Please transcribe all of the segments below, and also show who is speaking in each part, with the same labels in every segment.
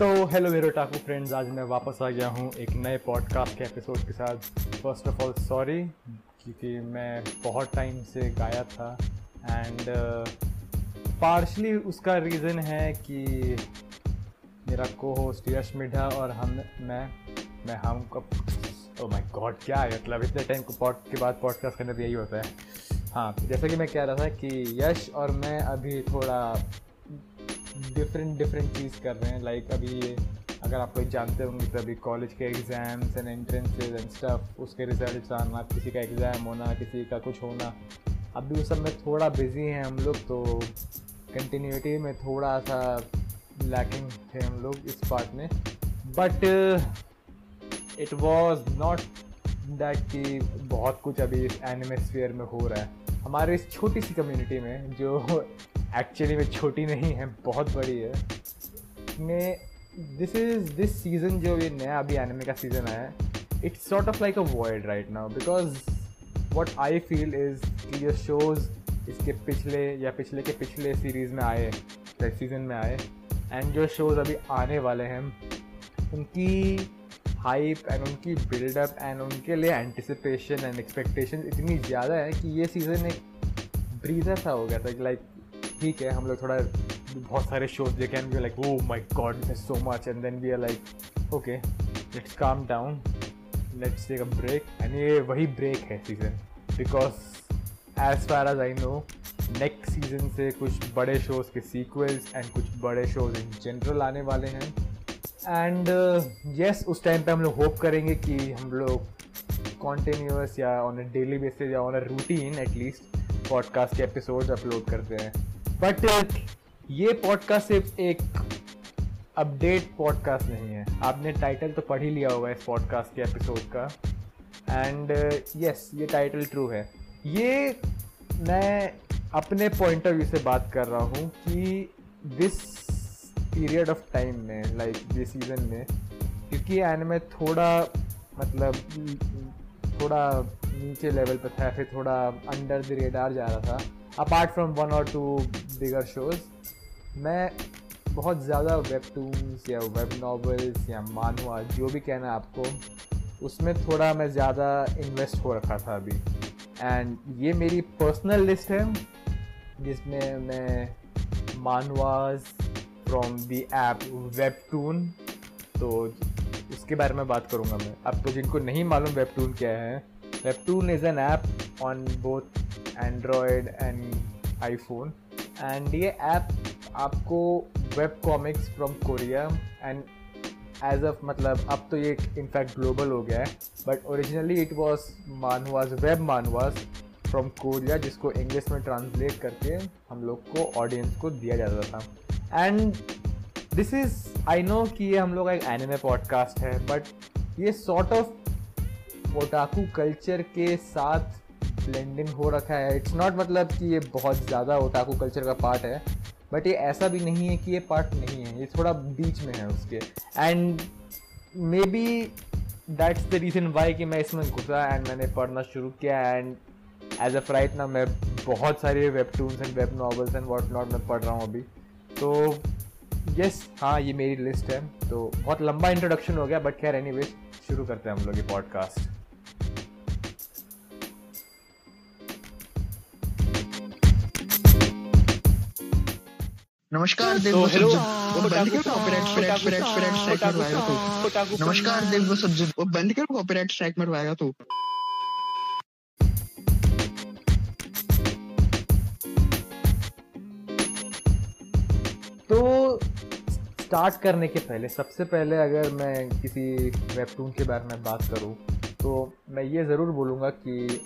Speaker 1: तो हेलो मेरे टाकू फ्रेंड्स आज मैं वापस आ गया हूँ एक नए पॉडकास्ट के एपिसोड के साथ। फ़र्स्ट ऑफ़ ऑल सॉरी क्योंकि मैं बहुत टाइम से गाया था। एंड पार्शली uh, उसका रीज़न है कि मेरा को होस्ट यश मिढ़ा और हम मैं मैं हम कब ओ माय गॉड क्या है? मतलब इतने टाइम को पॉड के बाद पॉडकास्ट करने तो यही होता है। हाँ जैसा कि मैं कह रहा था कि यश और मैं अभी थोड़ा डिफरेंट डिफरेंट चीज़ कर रहे हैं। लाइक like अभी अगर आप कोई जानते होंगे तो अभी कॉलेज के exams and entrances and stuff उसके रिज़ल्ट आना, किसी का एग्ज़ाम होना, किसी का कुछ होना। अभी उस सब में थोड़ा बिज़ी हैं हम लोग तो कंटिन्यूटी में थोड़ा सा लैकिंग थे हम लोग इस पार्ट में। But it was not that कि बहुत कुछ अभी इस एनिमेस्फियर में हो रहा है। हमारे इस छोटी सी कम्युनिटी में जो एक्चुअली में छोटी नहीं है, बहुत बड़ी है। में दिस इज़ दिस सीज़न जो ये नया अभी एनिमे का सीज़न आया है it's sort of like a world right now because what I feel is कि जो शोज़ इसके पिछले या पिछले के पिछले सीरीज़ में आए सीज़न में आए एंड जो शोज़ अभी आने वाले हैं, उनकी हाइप एंड उनकी बिल्डअप एंड उनके लिए एंटिसिपेशन एंड एक्सपेक्टेशन इतनी ज़्यादा है कि ये सीज़न एक ब्रीजर सा हो गया था लाइक ठीक है हम लोग थोड़ा बहुत सारे शोज़ देखे and we like oh my god so much and then we are like okay let's calm down let's take a break and ये वही ब्रेक है season because as far as I know next season से कुछ बड़े shows के sequels and कुछ बड़े shows in general आने वाले हैं. एंड येस uh, उस टाइम पे हम लोग होप करेंगे कि हम लोग कॉन्टीन्यूस या ऑन अ डेली बेसिस या on a routine at least podcast के एपिसोड अपलोड करते हैं. बट ये पॉडकास्ट सिर्फ़ एक अपडेट पॉडकास्ट नहीं है। आपने टाइटल तो पढ़ ही लिया होगा इस पॉडकास्ट के एपिसोड का। एंड यस uh, ये टाइटल ट्रू है। ये मैं अपने पॉइंट ऑफ़ व्यू से बात कर रहा हूँ कि दिस पीरियड ऑफ़ टाइम में लाइक दिस सीज़न में क्योंकि एनिमे थोड़ा मतलब थोड़ा नीचे लेवल पर था फिर थोड़ा अंडर द रेडार जा रहा था। अपार्ट फ्रॉम वन और टू बिगर शोज़ मैं बहुत ज़्यादा वेबटून्स या वेब नावल्स या मानवा जो भी कहना है आपको, उसमें थोड़ा मैं ज़्यादा इन्वेस्ट हो रखा था अभी। एंड ये मेरी पर्सनल लिस्ट है, जिसमें मैं manhwas from the app Webtoon तो उसके बारे में बात करूँगा मैं। अब तो जिनको नहीं मालूम वेबटून क्या है Webtoon is an app on both Android and iPhone and ये ऐप आपको web comics from Korea and as a मतलब अब तो ये इनफैक्ट ग्लोबल हो गया है. But originally it was manhwas web manhwas from Korea जिसको इंग्लिश में ट्रांसलेट करके हम लोग को ऑडियंस को दिया जाता था. And this is I know कि ये हम लोग का एक एनिमे पॉडकास्ट है बट ये सॉर्ट ऑफ़ ओटाकू कल्चर के साथ ब्लेंडिंग हो रखा है। इट्स नॉट मतलब कि ये बहुत ज़्यादा ओटाकू कल्चर का पार्ट है बट ये ऐसा भी नहीं है कि ये पार्ट नहीं है। ये थोड़ा बीच में है उसके। And maybe that's the reason why कि मैं इसमें घुसा एंड मैंने पढ़ना शुरू किया। एंड एज अ फ्राइट ना मैं बहुत सारे web tools and web novels and what not मैं पढ़ रहा हूँ अभी। तो यस yes, हाँ ये मेरी लिस्ट है। तो बहुत लंबा इंट्रोडक्शन हो गया बट खैर एनी शुरू करते हैं हम लोग ये पॉडकास्ट
Speaker 2: मरवाएगा तो। नमस्कार देव वो सब वो बंद कर कॉपीराइट स्ट्राइक मरवाएगा तो।
Speaker 1: तो स्टार्ट करने के पहले सबसे पहले अगर मैं किसी वेबटून के बारे में बात करूँ तो मैं ये ज़रूर बोलूँगा कि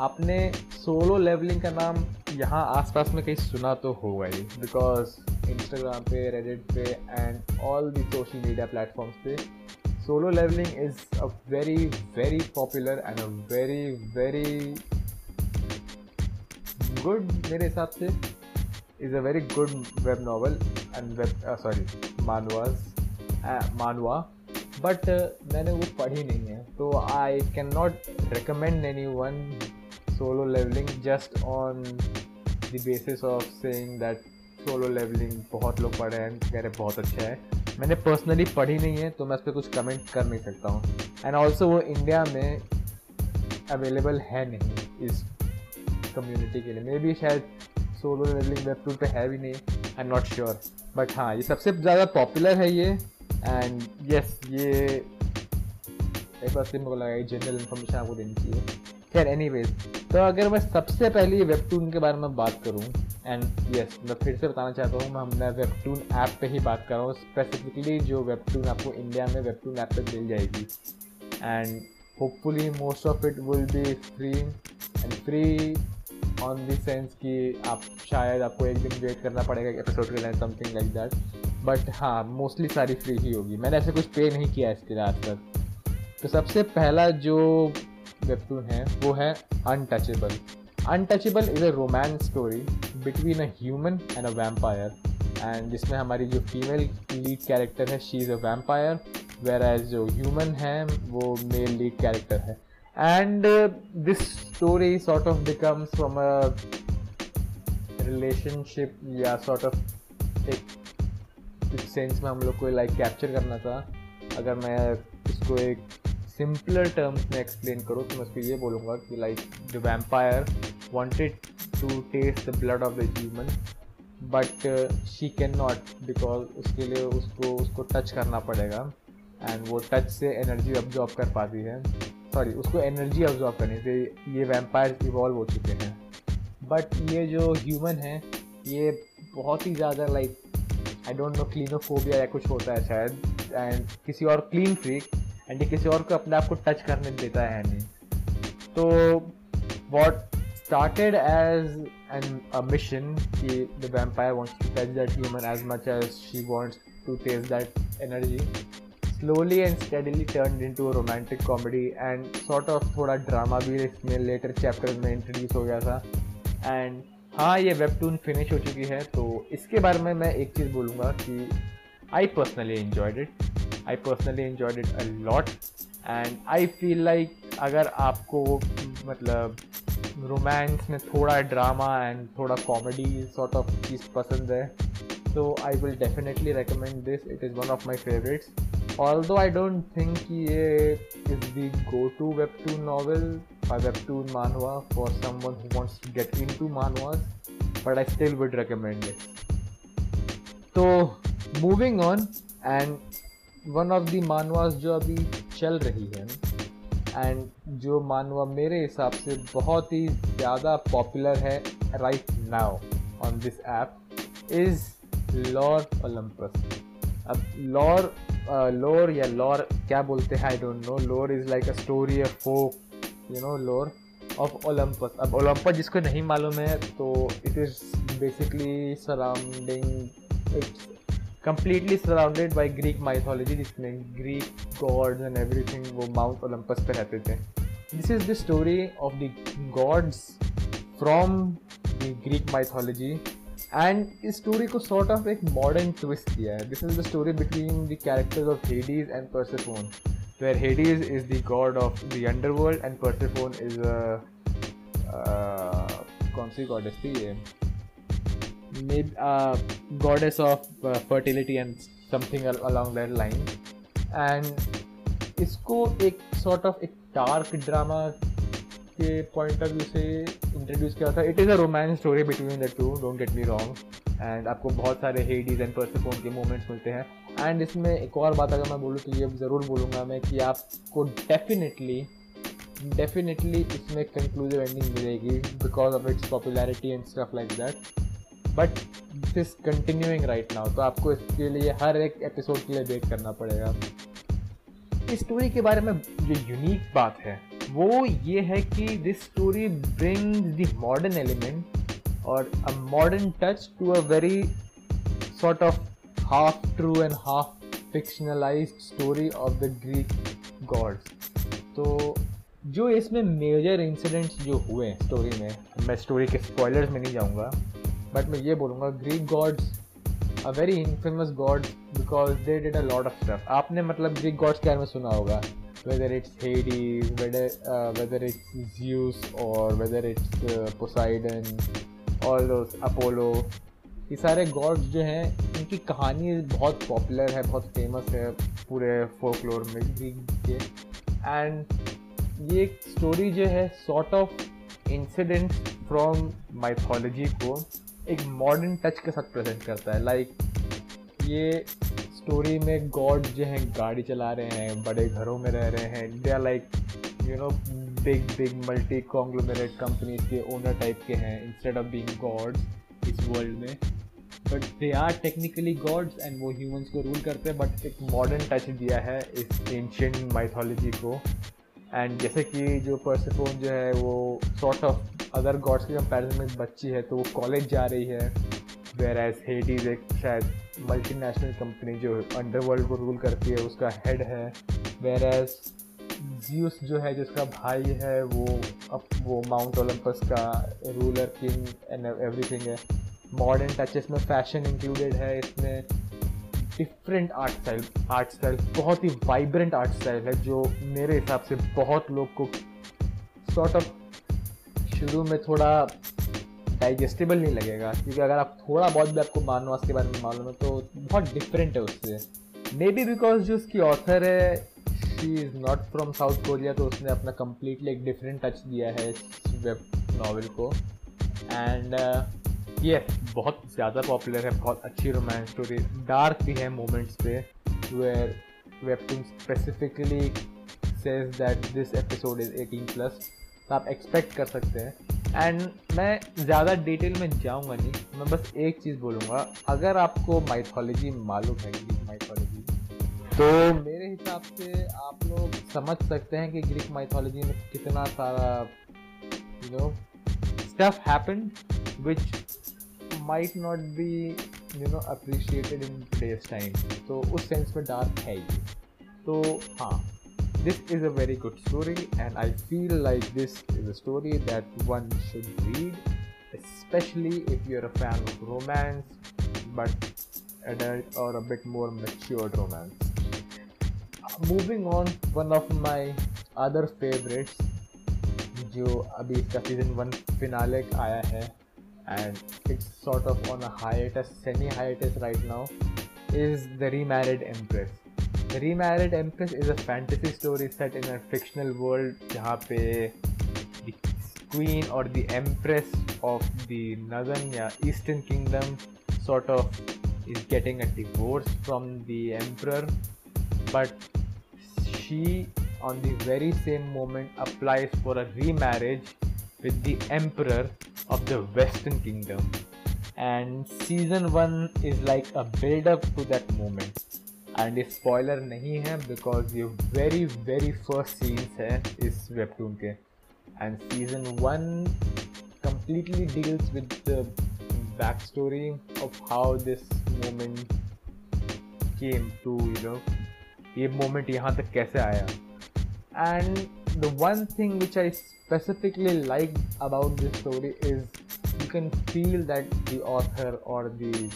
Speaker 1: आपने सोलो लेवलिंग का नाम यहाँ आसपास में कहीं सुना तो होगा ही बिकॉज़ इंस्टाग्राम पे रेडिट पे and all the social media platforms पे solo leveling is a very very popular and a very very good मेरे हिसाब से is a very good web novel and web sorry manhwas manhwa but मैंने वो पढ़ी नहीं है तो I can not recommend anyone solo leveling just on the basis of saying that solo leveling बहुत लोग पढ़े हैं कह रहे बहुत अच्छा है। मैंने पर्सनली पढ़ी नहीं है तो मैं उस पर कुछ कमेंट कर नहीं सकता हूँ। एंड ऑल्सो वो इंडिया में अवेलेबल है नहीं इस कम्युनिटी के लिए। मे भी शायद सोलो लेवलिंग वेब वेबटून पे है भी नहीं I am not sure but हाँ ये सबसे ज़्यादा पॉपुलर है ये। एंड यस yes, ये एक बार सिर्फ़ मुझे लगा जनरल इन्फॉर्मेशन आपको देनी चाहिए। खैर एनी वेज तो अगर मैं सबसे पहले वेबटून के बारे में बात करूँ एंड यस मैं फिर से बताना चाहता हूँ, मैं मैं वेबटून ऐप पे ही बात कर रहा हूँ स्पेसिफिकली जो वेबटून आपको इंडिया में वेबटून ऐप पे मिल जाएगी and hopefully most of it will be free and free on the sense कि आप, शायद आपको एक दिन वेट करना पड़ेगा एपिसोड के लिए समथिंग लाइक दैट बट हाँ मोस्टली सारी फ्री ही होगी। मैंने ऐसे कुछ पे नहीं किया इसके लिए आज तक। तो सबसे पहला जो वेबटून है, वो है untouchable untouchable is a romance story between a human and a vampire and जिसमें हमारी जो फीमेल लीड कैरेक्टर है she is a vampire whereas जो ह्यूमन है, वो मेल लीड कैरेक्टर है. And this story sort of becomes from a relationship या sort of एक सेंस में हम लोग को लाइक कैप्चर करना था. अगर मैं इसको एक सिंपलर टर्म्स में एक्सप्लेन करो तो मैं उसको ये बोलूँगा कि like the vampire wanted to taste the blood of the human but she can not because उसके लिए उसको उसको टच करना पड़ेगा एंड वो टच से एनर्जी ऑब्जॉर्व कर पाती है। सॉरी उसको एनर्जी ऑब्जॉर्व करने से ये वैम्पायर इवॉल्व हो चुके हैं। बट ये जो ह्यूमन है, ये बहुत ही ज़्यादा like I don't know clinophobia या कुछ होता है शायद एंड किसी और क्लीन फ्रीक एंड ये किसी और को अपने आप को टच करने देता है नहीं तो what started as an a mission कि the vampire wants to touch that human as much as she wants to taste that energy slowly and steadily turned into a romantic comedy and sort of थोड़ा drama भी इसमें letter chapter में introduce हो गया था and हाँ ये webtoon finish हो चुकी है तो इसके बारे में मैं एक चीज़ बोलूँगा कि I personally enjoyed it I personally enjoyed it a lot and I feel like अगर आपको मतलब रोमांस में थोड़ा ड्रामा एंड थोड़ा कॉमेडी सॉर्ट ऑफ़ चीज़ पसंद है तो I will definitely recommend this it is one of my favourites although I don't think कि ये is the go to webtoon novel or webtoon manhwa for someone who wants to get into manhwas, but I still would recommend it. So, moving on, and one of the manhwas जो अभी चल रही है and जो मानवा मेरे हिसाब से बहुत ही ज़्यादा पॉपुलर है right now on this app is lore Olympus अब लॉर लोर या लॉर क्या बोलते हैं? I don't know lore is like a story a folk you know lore of Olympus अब ओलम्पस जिसको नहीं मालूम है तो it is basically surrounding it's completely surrounded by Greek mythology जिसमें Greek gods and everything वो Mount Olympus पे रहते थे This is the story of the gods from the Greek mythology and इस स्टोरी को sort of एक modern twist दिया है the story between the characters of Hades and Persephone where Hades is the god of the underworld and Persephone is a uh, कौन सी goddess थी ये maybe uh, goddess of uh, fertility and something along that line. And इसको एक sort of एक dark drama के point of view से introduce किया था। It is a romance story between the two don't get me wrong and आपको बहुत सारे हेडीज एंड परसेफोन के मोमेंट्स मिलते हैं। एंड इसमें एक और बात अगर मैं बोलूँ तो ये ज़रूर बोलूँगा मैं कि आपको डेफिनेटली डेफिनेटली इसमें कंक्लूसिव एंडिंग मिलेगी because of its popularity and stuff like that but this continuing right now तो आपको इसके लिए हर एक एपिसोड के लिए वेट करना पड़ेगा। इस स्टोरी के बारे में जो यूनिक बात है, वो ये है कि this story brings the modern element और a modern touch to a very sort of half true and half fictionalise story of the Greek gods तो जो इसमें मेजर इंसिडेंट्स जो हुए स्टोरी में, मैं स्टोरी के स्पॉयलर्स में नहीं जाऊँगा। बट मैं ये बोलूँगा Greek gods a very infamous god because they did a lot of stuff आपने मतलब ग्रीक गॉड्स के बारे में सुना होगा whether it's Hades, whether uh, whether it's Zeus or whether it's uh. ये सारे गॉड्स जो हैं इनकी कहानी बहुत पॉपुलर है बहुत फ़ेमस है पूरे फोकलोर में ग्रीक के एंड ये एक स्टोरी जो है sort of incident from mythology को एक मॉडर्न टच के साथ प्रेजेंट करता है। लाइक ये स्टोरी में गॉड जो हैं, गाड़ी चला रहे हैं, बड़े घरों में रह रहे हैं। They are like you know big big multi conglomerate companies के ओनर टाइप के हैं इंस्टेड ऑफ़ बीइंग गॉड्स इस वर्ल्ड में। But they are technically gods and वो ह्यूमंस को रूल करते हैं बट एक मॉडर्न टच दिया है इस एंशियंट माइथोलॉजी को। एंड जैसे कि जो पर्सिफोन जो है, वो सॉर्ट ऑफ़ अदर गॉड्स के कंपेरिजन में बच्ची है तो वो कॉलेज जा रही है वेर एज हेडीज एक शायद मल्टी नेशनल कंपनी जो अंडरवर्ल्ड को रूल करती है, उसका हेड है वेर एज जियस जो है, जिसका भाई है, वो अब वो माउंट ओलंपस का रूलर किंग एंड एवरीथिंग है। मॉडर्न टच इसमें फ़ैशन इंक्लूडेड है, इसमें different art style art style बहुत ही वाइब्रेंट आर्ट स्टाइल है, जो मेरे हिसाब से बहुत लोग को सॉर्ट ऑफ़ शुरू में थोड़ा डाइजेस्टेबल नहीं लगेगा, क्योंकि अगर आप थोड़ा बहुत भी आपको मानवास के बारे में मालूम है तो बहुत डिफरेंट है उससे। मे बी बिकॉज़ जो उसकी ऑथर है she is not from South Korea तो उसने अपना कम्प्लीटली एक डिफरेंट टच दिया है इस वेब नावल को। एंड ये बहुत ज़्यादा पॉपुलर है, बहुत अच्छी रोमांस स्टोरी डार्क भी है मोमेंट्स पे where webtoon specifically says that this episode is 18 plus तो आप एक्सपेक्ट कर सकते हैं। एंड मैं ज़्यादा डिटेल में जाऊँगा नहीं। मैं बस एक चीज़ बोलूँगा, अगर आपको माइथोलॉजी मालूम है ग्रीक माइथोलॉजी तो मेरे हिसाब से आप लोग समझ सकते हैं कि ग्रीक माइथोलॉजी में कितना सारा you know stuff happen which might not be you know appreciated in today's time तो उस सेंस में डार्क है ये। तो हाँ। this is a very good story and I feel like this is a story that one should read especially if you're a fan of romance but adult or a bit more matured romance moving on one of my other favorites जो अभी इसका season one finale आया है and it's sort of on a hiatus, semi hiatus right now, is The Remarried Empress. The Remarried Empress is a fantasy story set in a fictional world जहाँ पे the queen or the empress of the northern या eastern kingdom sort of is getting a divorce from the emperor but she on the very same moment applies for a remarriage with the emperor of the Western Kingdom. And season 1 is like a build up to that moment. And ये spoiler नहीं है because ये very very first scenes है इस webtoon के. And season one completely deals with the back story of how this moment came to you know ये moment यहाँ तक कैसे आया? And the one thing which I specifically like about this story is you can feel that the author और the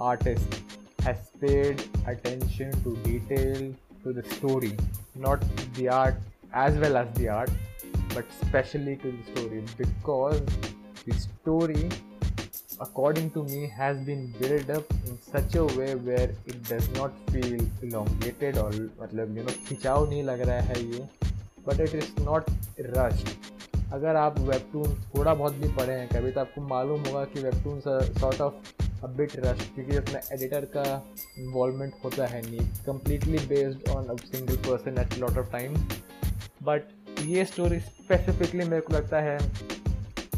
Speaker 1: artist has paid attention to detail to the story, not the art as well as the art, but especially to the story because the story according to me has been built up in such a way where it does not feel elongated or मतलब you know खिंचाव नहीं लग रहा है ये but it is not rushed अगर आप webtoon थोड़ा बहुत भी पढ़े हैं कभी तो आपको मालूम होगा कि webtoon sort of a bit rush क्योंकि उसमें एडिटर का इन्वॉल्वमेंट होता है नहीं। Completely based on a single person at lot of time but ये स्टोरी स्पेसिफिकली मेरे को लगता है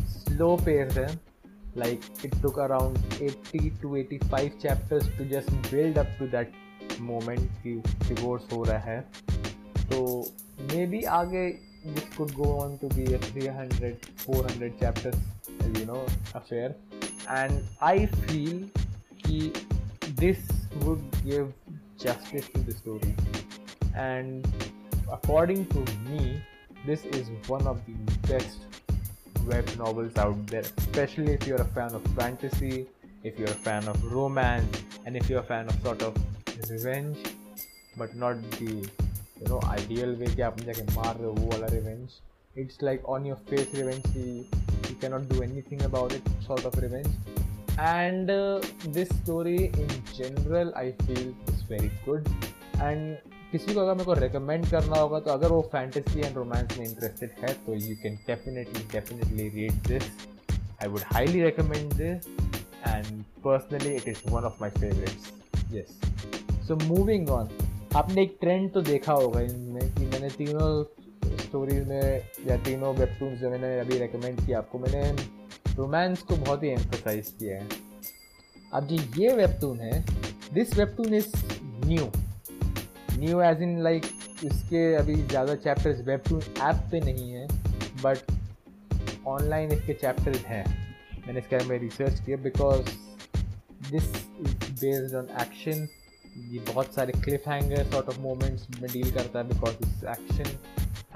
Speaker 1: स्लो पेस है। Like it took around 80 to 85 chapters to just build up to that moment कि डिवोर्स हो रहा है। तो मे बी आगे this could go on to be a 300 400 chapters you know affair and I feel कि this would give justice to the story and according to me this is one of the best web novels out there especially if you're a fan of fantasy if you're a fan of romance and if you're a fan of sort of revenge but not the you know ideal way कि आप जाके मार रहे हो वो वाला revenge it's like on your face revenge की not do anything about it sort of revenge and uh, this story in general I feel is very good. And किसी को अगर मेरे को रिकमेंड करना होगा तो अगर वो फैंटेसी एंड रोमांस में इंटरेस्टेड है तो you can definitely definitely read this I would highly recommend this and personally it is one of my favourites yes so moving on आपने एक ट्रेंड तो देखा होगा इनमें कि मैंने तीनों स्टोरीज में या तीनों वेबटून्स जो मैंने अभी रिकमेंड किया आपको, मैंने रोमांस को बहुत ही एम्फोसाइज किया है। अब जी, ये वेबटून है। This webtoon is new new age in like इसके अभी ज़्यादा चैप्टर्स वेबटून ऐप पे नहीं है बट ऑनलाइन इसके चैप्टर्स हैं। मैंने इसके बारे में रिसर्च किया because this is based on action ये बहुत सारे cliff hanger sort of moments में डील करता है because this action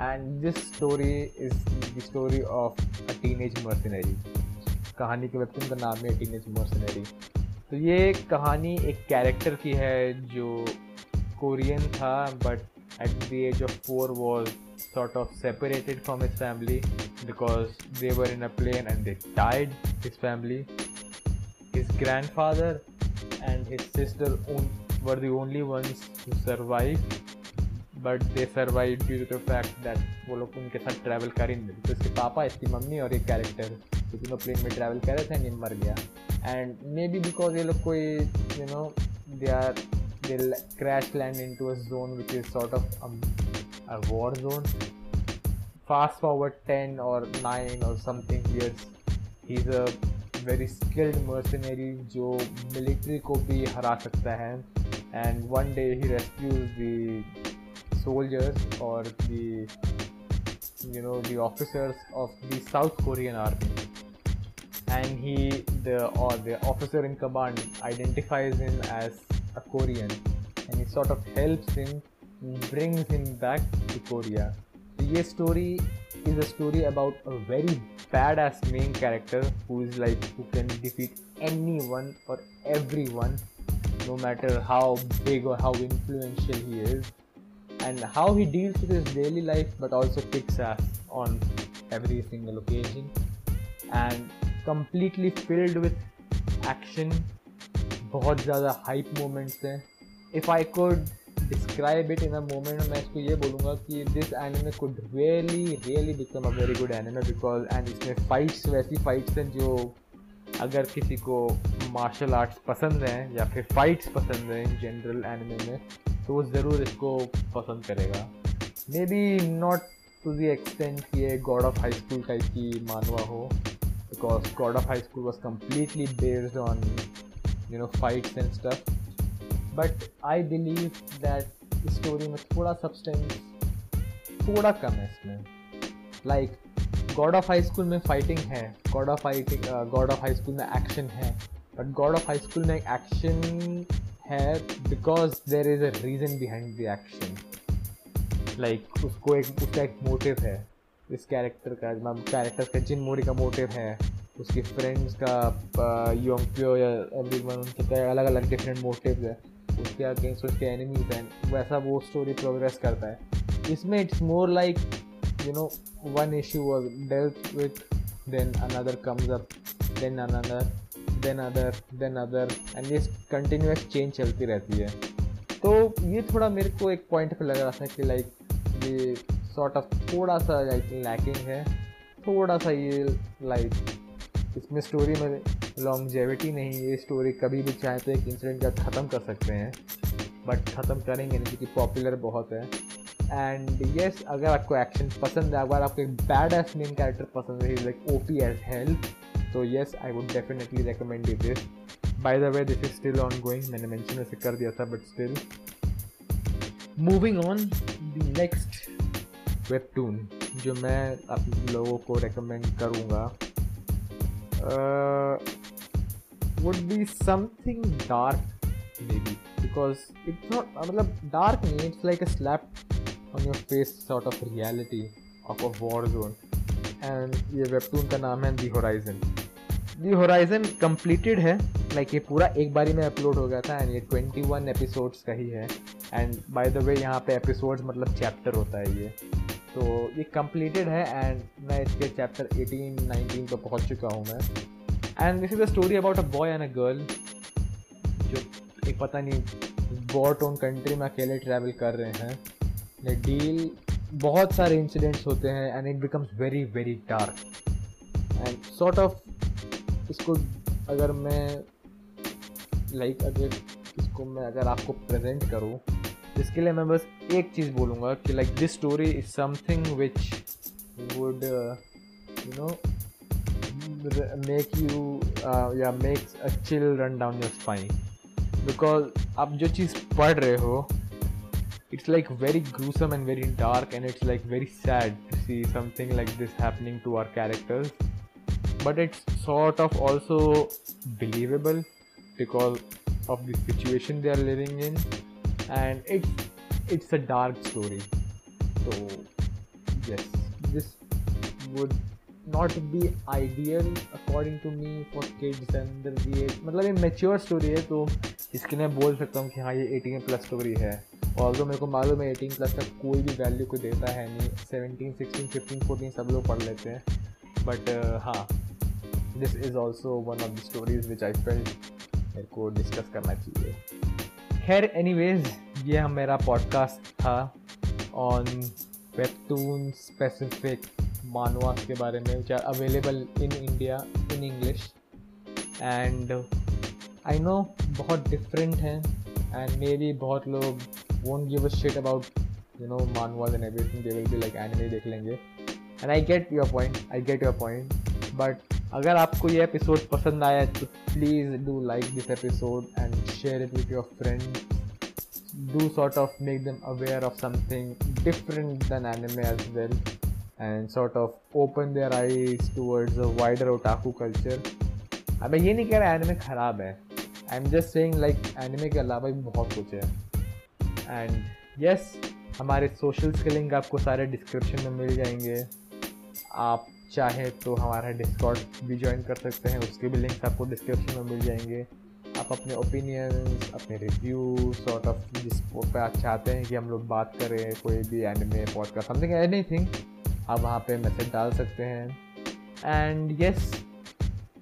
Speaker 1: and this story is the story of a teenage mercenary कहानी के वेबसाइन का नाम है टीन एज मर्सनरी तो ये कहानी एक कैरेक्टर की है जो कोरियन था but at the age of four was sort of separated from his family because they were in a plane and they died his family his grandfather and his sister were the only ones to survive but they survive due to the fact that वो लोग उनके साथ travel कर ही नहीं तो इसके पापा, इसकी मम्मी और एक कैरेक्टर जो तीनों प्लेन में ट्रैवल कर रहे थे एंड मर गया। एंड मे बी बिकॉज़ ये लोग कोई you know they are they crash land into a zone which is sort of war zone fast forward ten और नाइन और something years he is a very skilled mercenary जो military को भी हरा सकता है। And one day he rescues the soldiers or the you know the officers of the South Korean army. And he the or the officer in command identifies him as a Korean. And he sort of helps him brings him back to Korea. The story is a story about a very badass main character who is like who can defeat anyone or everyone no matter how big or how influential he is and how he deals with his daily life, but also kicks ass on every single occasion and completely filled with action. Hype ज़्यादा hype moments हैं। If I could describe it in a moment मैं इसको ये बोलूँगा कि this anime could really really become a very good anime because and इसमें fights वैसी fights हैं जो अगर किसी को मार्शल आर्ट्स पसंद हैं या फिर फाइट्स पसंद हैं इन जनरल एनिमे में तो वो ज़रूर इसको पसंद करेगा। Maybe not to the extent कि ये God of High School type की मानवा हो because God of High School was completely based on you know fights and stuff but I believe that story में थोड़ा सब्सटेंस थोड़ा कम है इसमें। Like God of High School में fighting है God of fighting God of High School में action है but God of High School में एक्शन है because there is a reason behind the action like उसको एक, उसका एक मोटिव है। इस कैरेक्टर का कैरेक्टर का, जिन मोरी का मोटिव है, उसके फ्रेंड्स का योंगप्यो या एवरी वन उनके अलग अलग डिफरेंट मोटिव है। उसके अगेंस्ट उसके एनिमीज हैं। वैसा वो स्टोरी प्रोग्रेस करता है। इसमें it's more like you know one issue was dealt with then another comes up then another then other then other and ये कंटिन्यूस चेंज चलती रहती है। तो ये थोड़ा मेरे को एक पॉइंट पे लग रहा था कि लाइक ये सॉर्ट ऑफ़ थोड़ा सा लाइक लैकिंग है। थोड़ा सा ये लाइक इसमें स्टोरी में लॉन्गजेविटी नहीं ये स्टोरी कभी भी चाहे तो एक इंसिडेंट का ख़त्म कर सकते हैं। बट ख़त्म करेंगे नहीं क्योंकि पॉपुलर बहुत है। एंड येस yes, अगर आपको एक्शन पसंद है अगर आपको एक बैड एस मेन कैरेक्टर पसंद है like O P as hell तो yes I would definitely recommend you this by the way this is still on going मैंने मेंशन वैसे कर दिया था but still moving on the next webtoon जो मैं आप लोगों को रिकमेंड करूँगा would be something dark maybe because it's not मतलब डार्क नहीं it's like a slap on your face sort of reality of a war zone and ये webtoon का नाम है the horizon the horizon completed है like ये पूरा एक बारी में अपलोड हो गया था एंड ये 21 एपिसोड्स का ही है. एंड बाय द वे यहाँ पे एपिसोड्स मतलब चैप्टर होता है ये. तो ये कंप्लीटेड है एंड मैं इसके चैप्टर 18 19 पर पहुँच चुका हूँ मैं. And this is a story about a boy and a girl जो एक पता नहीं वॉर टोन कंट्री में अकेले ट्रैवल कर रहे हैं. डील बहुत सारे इंसिडेंट्स होते हैं and it becomes very very dark and sort of इसको अगर मैं लाइक like, अगर इसको मैं अगर आपको प्रेजेंट करूँ इसके लिए मैं बस एक चीज़ बोलूँगा कि like this story is something which would you know make you या makes a chill run down your spine because आप जो चीज़ पढ़ रहे हो it's like very gruesome and very dark and it's like very sad to see something like this happening to our characters but it's sort of also believable because of the situation they are living in and it's it's a dark story so yes this would not be ideal according to me for kids under the age मतलब ये mature story है तो इसके लिए बोल सकता हूँ कि हाँ ये 18 प्लस स्टोरी है और जो मेरे को मालूम है 18 प्लस तक कोई भी वैल्यू को देता है नहीं 17 16 15 14 सब लोग पढ़ लेते हैं। बट uh, हाँ this is also one of the stories which I felt मेरे को डिस्कस करना चाहिए। खैर एनीवेज ये हम मेरा पॉडकास्ट था ऑन वेबटून स्पेसिफिक मानवास के बारे में which are available in India in English and I know बहुत डिफरेंट हैं एंड मे बी बहुत लोग won't give a shit about you know manhwas and everything they will be like anime देख लेंगे. And I get your point I get your point but अगर आपको ये episode पसंद आया तो please do like this episode and share it with your friend do sort of make them aware of something different than anime as well. And sort of open their eyes towards a wider otaku culture. अब मैं ये नहीं कह रहा anime ख़राब है. I am just saying like anime के अलावा भी बहुत कुछ है. एंड यस yes, हमारे सोशल्स के लिंक आपको सारे डिस्क्रिप्शन में मिल जाएँगे। आप चाहे तो हमारा डिस्कॉर्ड भी ज्वाइन कर सकते हैं उसके भी लिंक्स आपको डिस्क्रिप्शन में मिल जाएँगे। आप अपने ओपिनियंस अपने रिव्यू सॉर्ट ऑफ़ जिस पे आप चाहते हैं कि हम लोग बात करें कोई भी एनिमे पॉडकास्ट समथिंग एनीथिंग आप वहाँ पे मैसेज डाल सकते हैं। And yes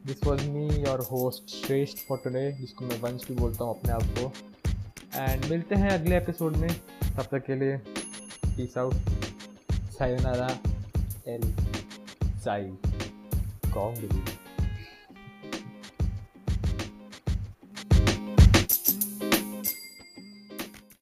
Speaker 1: this was me your host Shreshth for today जिसको मैं वंश भी बोलता हूँ अपने आप को। एंड मिलते हैं अगले एपिसोड में। तब तक के लिए peace out sayonara El Psy Kongroo